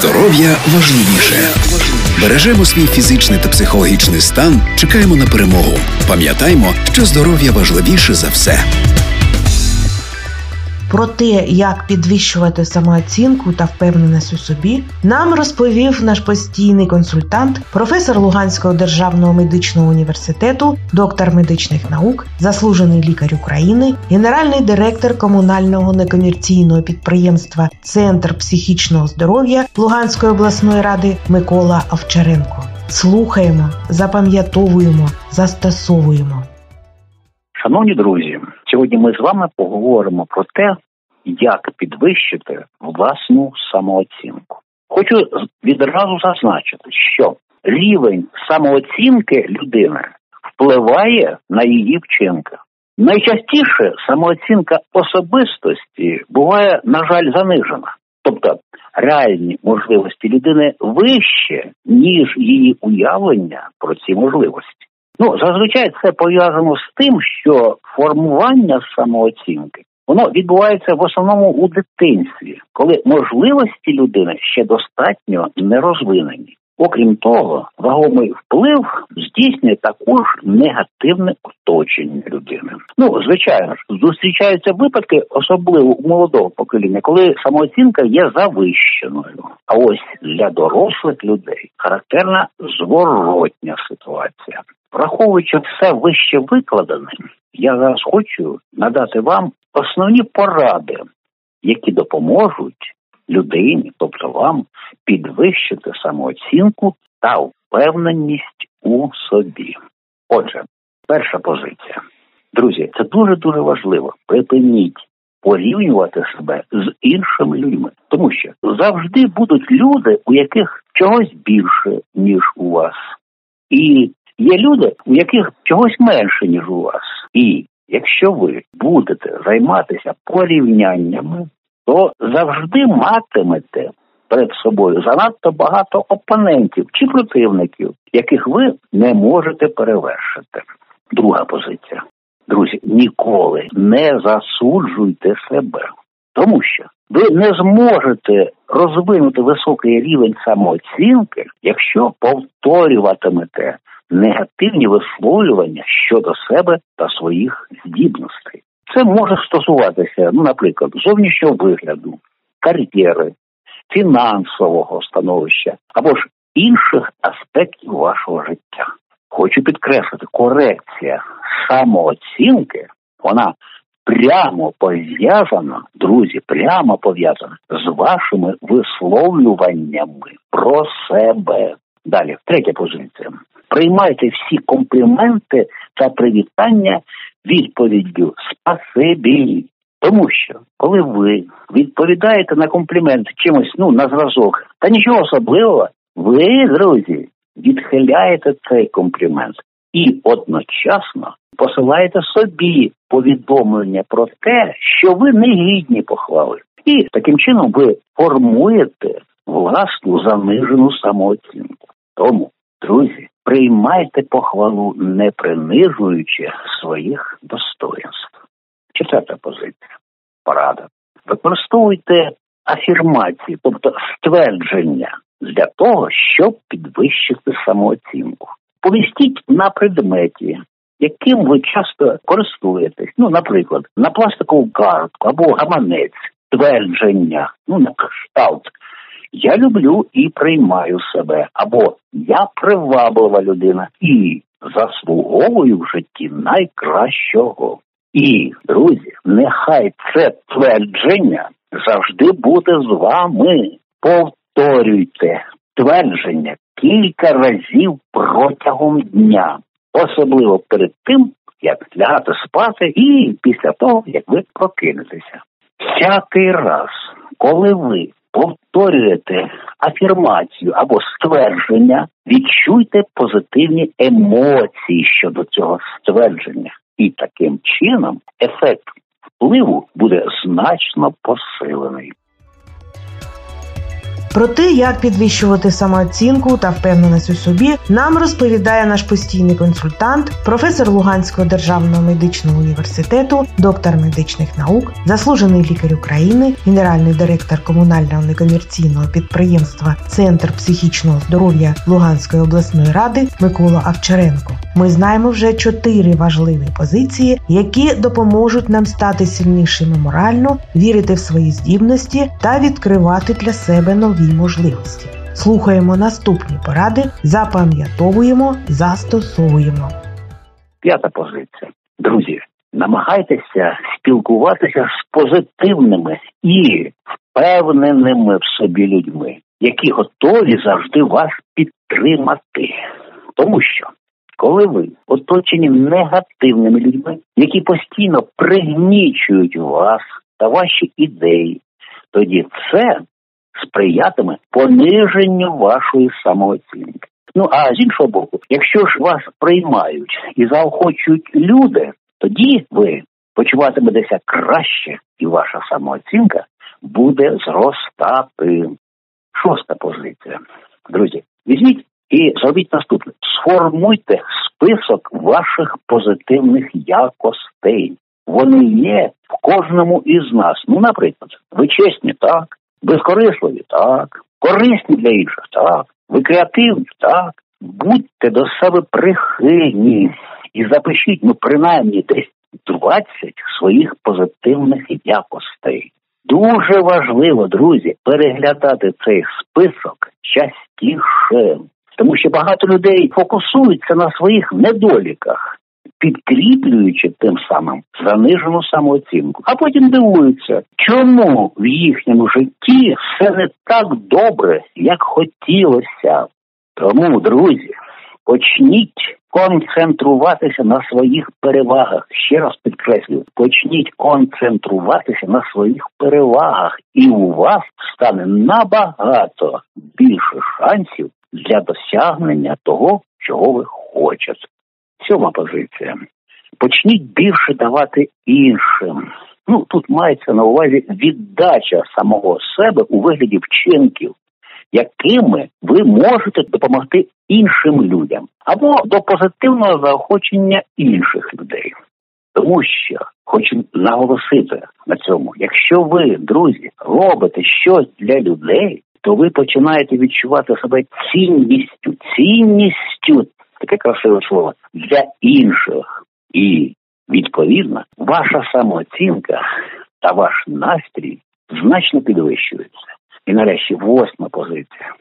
Здоров'я важливіше. Бережемо свій фізичний та психологічний стан. Чекаємо на перемогу. Пам'ятаймо, що здоров'я важливіше за все. Про те, як підвищувати самооцінку та впевненість у собі, нам розповів наш постійний консультант, професор Луганського державного медичного університету, доктор медичних наук, заслужений лікар України, генеральний директор комунального некомерційного підприємства Центр психічного здоров'я Луганської обласної ради Микола Овчаренко. Слухаємо, запам'ятовуємо, застосовуємо. Шановні друзі, сьогодні ми з вами поговоримо про те, як підвищити власну самооцінку. Хочу відразу зазначити, що рівень самооцінки людини впливає на її вчинки. Найчастіше самооцінка особистості буває, на жаль, занижена, тобто реальні можливості людини вище, ніж її уявлення про ці можливості. Ну зазвичай це пов'язано з тим, що формування самооцінки воно відбувається в основному у дитинстві, коли можливості людини ще достатньо не розвинені. Окрім того, вагомий вплив здійснює також негативне оточення людини. Ну звичайно ж, зустрічаються випадки, особливо у молодого покоління, коли самооцінка є завищеною. А ось для дорослих людей характерна зворотня ситуація. Враховуючи все вище викладене, я зараз хочу надати вам основні поради, які допоможуть людині, тобто вам, підвищити самооцінку та впевненість у собі. Отже, перша позиція. Друзі, це дуже дуже важливо. Припиніть порівнювати себе з іншими людьми, тому що завжди будуть люди, у яких чогось більше ніж у вас, і є люди, у яких чогось менше ніж у вас, і якщо ви будете займатися порівняннями, то завжди матимете перед собою занадто багато опонентів чи противників, яких ви не можете перевершити. Друга позиція. Друзі, ніколи не засуджуйте себе, тому що ви не зможете розвинути високий рівень самооцінки, якщо повторюватимете негативні висловлювання щодо себе та своїх здібностей. Це може стосуватися, ну, наприклад, зовнішнього вигляду, кар'єри, фінансового становища або ж інших аспектів вашого життя. Хочу підкреслити, корекція самооцінки вона прямо пов'язана, друзі, прямо пов'язана з вашими висловлюваннями про себе. Далі, третя позиція. Приймайте всі компліменти та привітання відповіддю спасибі. Тому що коли ви відповідаєте на комплімент чимось, ну на зразок, та нічого особливого, ви, друзі, відхиляєте цей комплімент і одночасно посилаєте собі повідомлення про те, що ви не гідні похвали. І таким чином ви формуєте власну занижену самооцінку. Тому, друзі, приймайте похвалу, не принижуючи своїх достоїнств. Четверта позиція. Порада. Використовуйте афірмації, тобто ствердження для того, щоб підвищити самооцінку. Повістіть на предметі, яким ви часто користуєтесь. Ну, наприклад, на пластикову картку або гаманець, твердження, ну на кшталт. Я люблю і приймаю себе, або я приваблива людина і заслуговую в житті найкращого. І, друзі, нехай це твердження завжди буде з вами. Повторюйте твердження кілька разів протягом дня, особливо перед тим, як лягати спати, і після того, як ви прокинетеся. Всякий раз, коли ви повторюєте афірмацію або ствердження, відчуйте позитивні емоції щодо цього ствердження, і таким чином ефект впливу буде значно посилений. Про те, як підвищувати самооцінку та впевненість у собі, нам розповідає наш постійний консультант, професор Луганського державного медичного університету, доктор медичних наук, заслужений лікар України, генеральний директор комунального некомерційного підприємства Центр психічного здоров'я Луганської обласної ради Микола Авчаренко. Ми знаємо вже чотири важливі позиції, які допоможуть нам стати сильнішими морально, вірити в свої здібності та відкривати для себе нові можливості. Слухаємо наступні поради, запам'ятовуємо, застосовуємо. П'ята позиція. Друзі, намагайтеся спілкуватися з позитивними і впевненими в собі людьми, які готові завжди вас підтримати. Тому що коли ви оточені негативними людьми, які постійно пригнічують вас та ваші ідеї, тоді це сприятиме пониженню вашої самооцінки. Ну а з іншого боку, якщо ж вас приймають і заохочують люди, тоді ви почуватиметеся краще, і ваша самооцінка буде зростати. Шоста позиція. Друзі, візьміть і зробіть наступне: сформуйте список ваших позитивних якостей. Вони є в кожному із нас. Ну, наприклад, ви чесні, так, безкорисливі, так, корисні для інших, так, ви креативні, так. Будьте до себе прихильні і запишіть, ну, принаймні десь 20 своїх позитивних якостей. Дуже важливо, друзі, переглядати цей список частіше, тому що багато людей фокусуються на своїх недоліках, підкріплюючи тим самим занижену самооцінку, а потім дивуються, чому в їхньому житті все не так добре, як хотілося. Тому, друзі, почніть концентруватися на своїх перевагах. Ще раз підкреслюю, почніть концентруватися на своїх перевагах, і у вас стане набагато більше шансів для досягнення того, чого ви хочете. Сьома позиція. Почніть більше давати іншим. Ну тут мається на увазі віддача самого себе у вигляді вчинків, якими ви можете допомогти іншим людям або до позитивного заохочення інших людей. Тому що хочу наголосити на цьому, якщо ви, друзі, робите щось для людей, то ви починаєте відчувати себе цінністю, цінністю, таке красиве слово, для інших. І відповідно ваша самооцінка та ваш настрій значно підвищуються. І нарешті восьма позиція.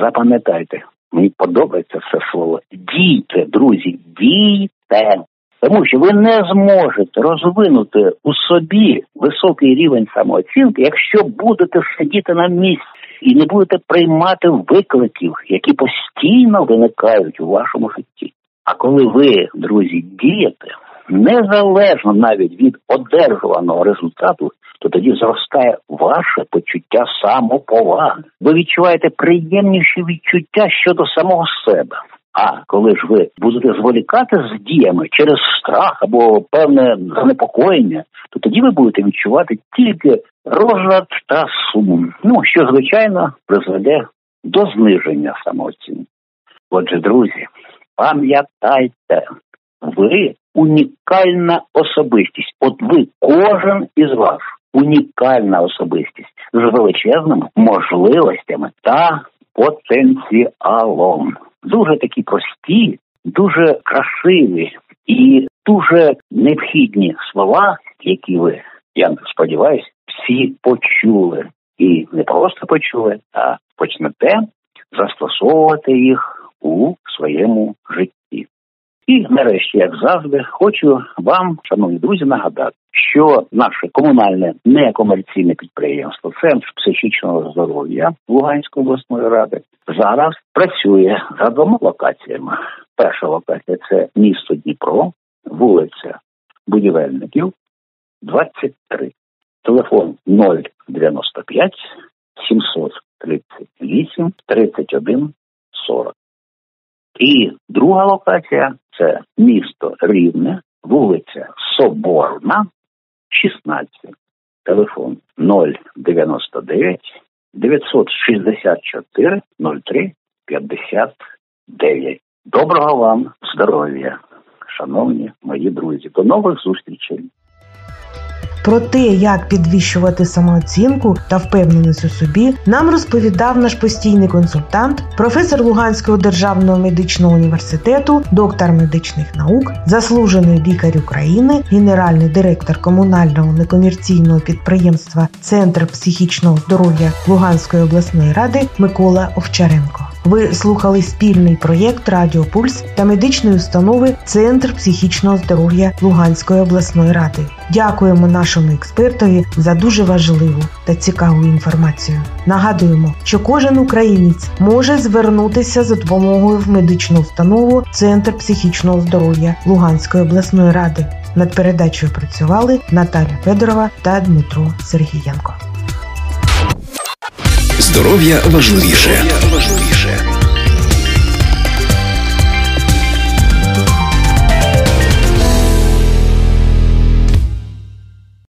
Запам'ятайте, мені подобається це слово. Дійте, друзі, дійте. Тому що ви не зможете розвинути у собі високий рівень самооцінки, якщо будете сидіти на місці і не будете приймати викликів, які постійно виникають у вашому житті. А коли ви, друзі, дієте, незалежно навіть від одержуваного результату, то тоді зростає ваше почуття самоповаги. Ви відчуваєте приємніші відчуття щодо самого себе. А коли ж ви будете зволікати з діями через страх або певне занепокоєння, то тоді ви будете відчувати тільки розлад та сум. Ну що звичайно призведе до зниження самооцінки. Отже, друзі, пам'ятайте, ви унікальна особистість. От ви кожен із вас унікальна особистість з величезними можливостями та потенціалом. Дуже такі прості, дуже красиві і дуже необхідні слова, які ви, я сподіваюся, всі почули. І не просто почули, а почнете застосовувати їх у своєму житті. І нарешті, як завжди, хочу вам, шановні друзі, нагадати, що наше комунальне некомерційне підприємство Центр психічного здоров'я Луганської обласної ради зараз працює за двома локаціями. Перша локація це місто Дніпро, вулиця Будівельників, 23. Телефон 095 738 31 40. І друга локація це місто Рівне, вулиця Соборна, 16. Телефон 099 964 03 59. Доброго вам здоров'я, шановні мої друзі. До нових зустрічей. Про те, як підвищувати самооцінку та впевненість у собі, нам розповідав наш постійний консультант, професор Луганського державного медичного університету, доктор медичних наук, заслужений лікар України, генеральний директор комунального некомерційного підприємства Центр психічного здоров'я Луганської обласної ради Микола Овчаренко. Ви слухали спільний проєкт Радіо Пульс та медичної установи Центр психічного здоров'я Луганської обласної ради. Дякуємо нашому експертові за дуже важливу та цікаву інформацію. Нагадуємо, що кожен українець може звернутися за допомогою в медичну установу Центр психічного здоров'я Луганської обласної ради. Над передачею працювали Наталя Федорова та Дмитро Сергієнко. Здоров'я важливіше.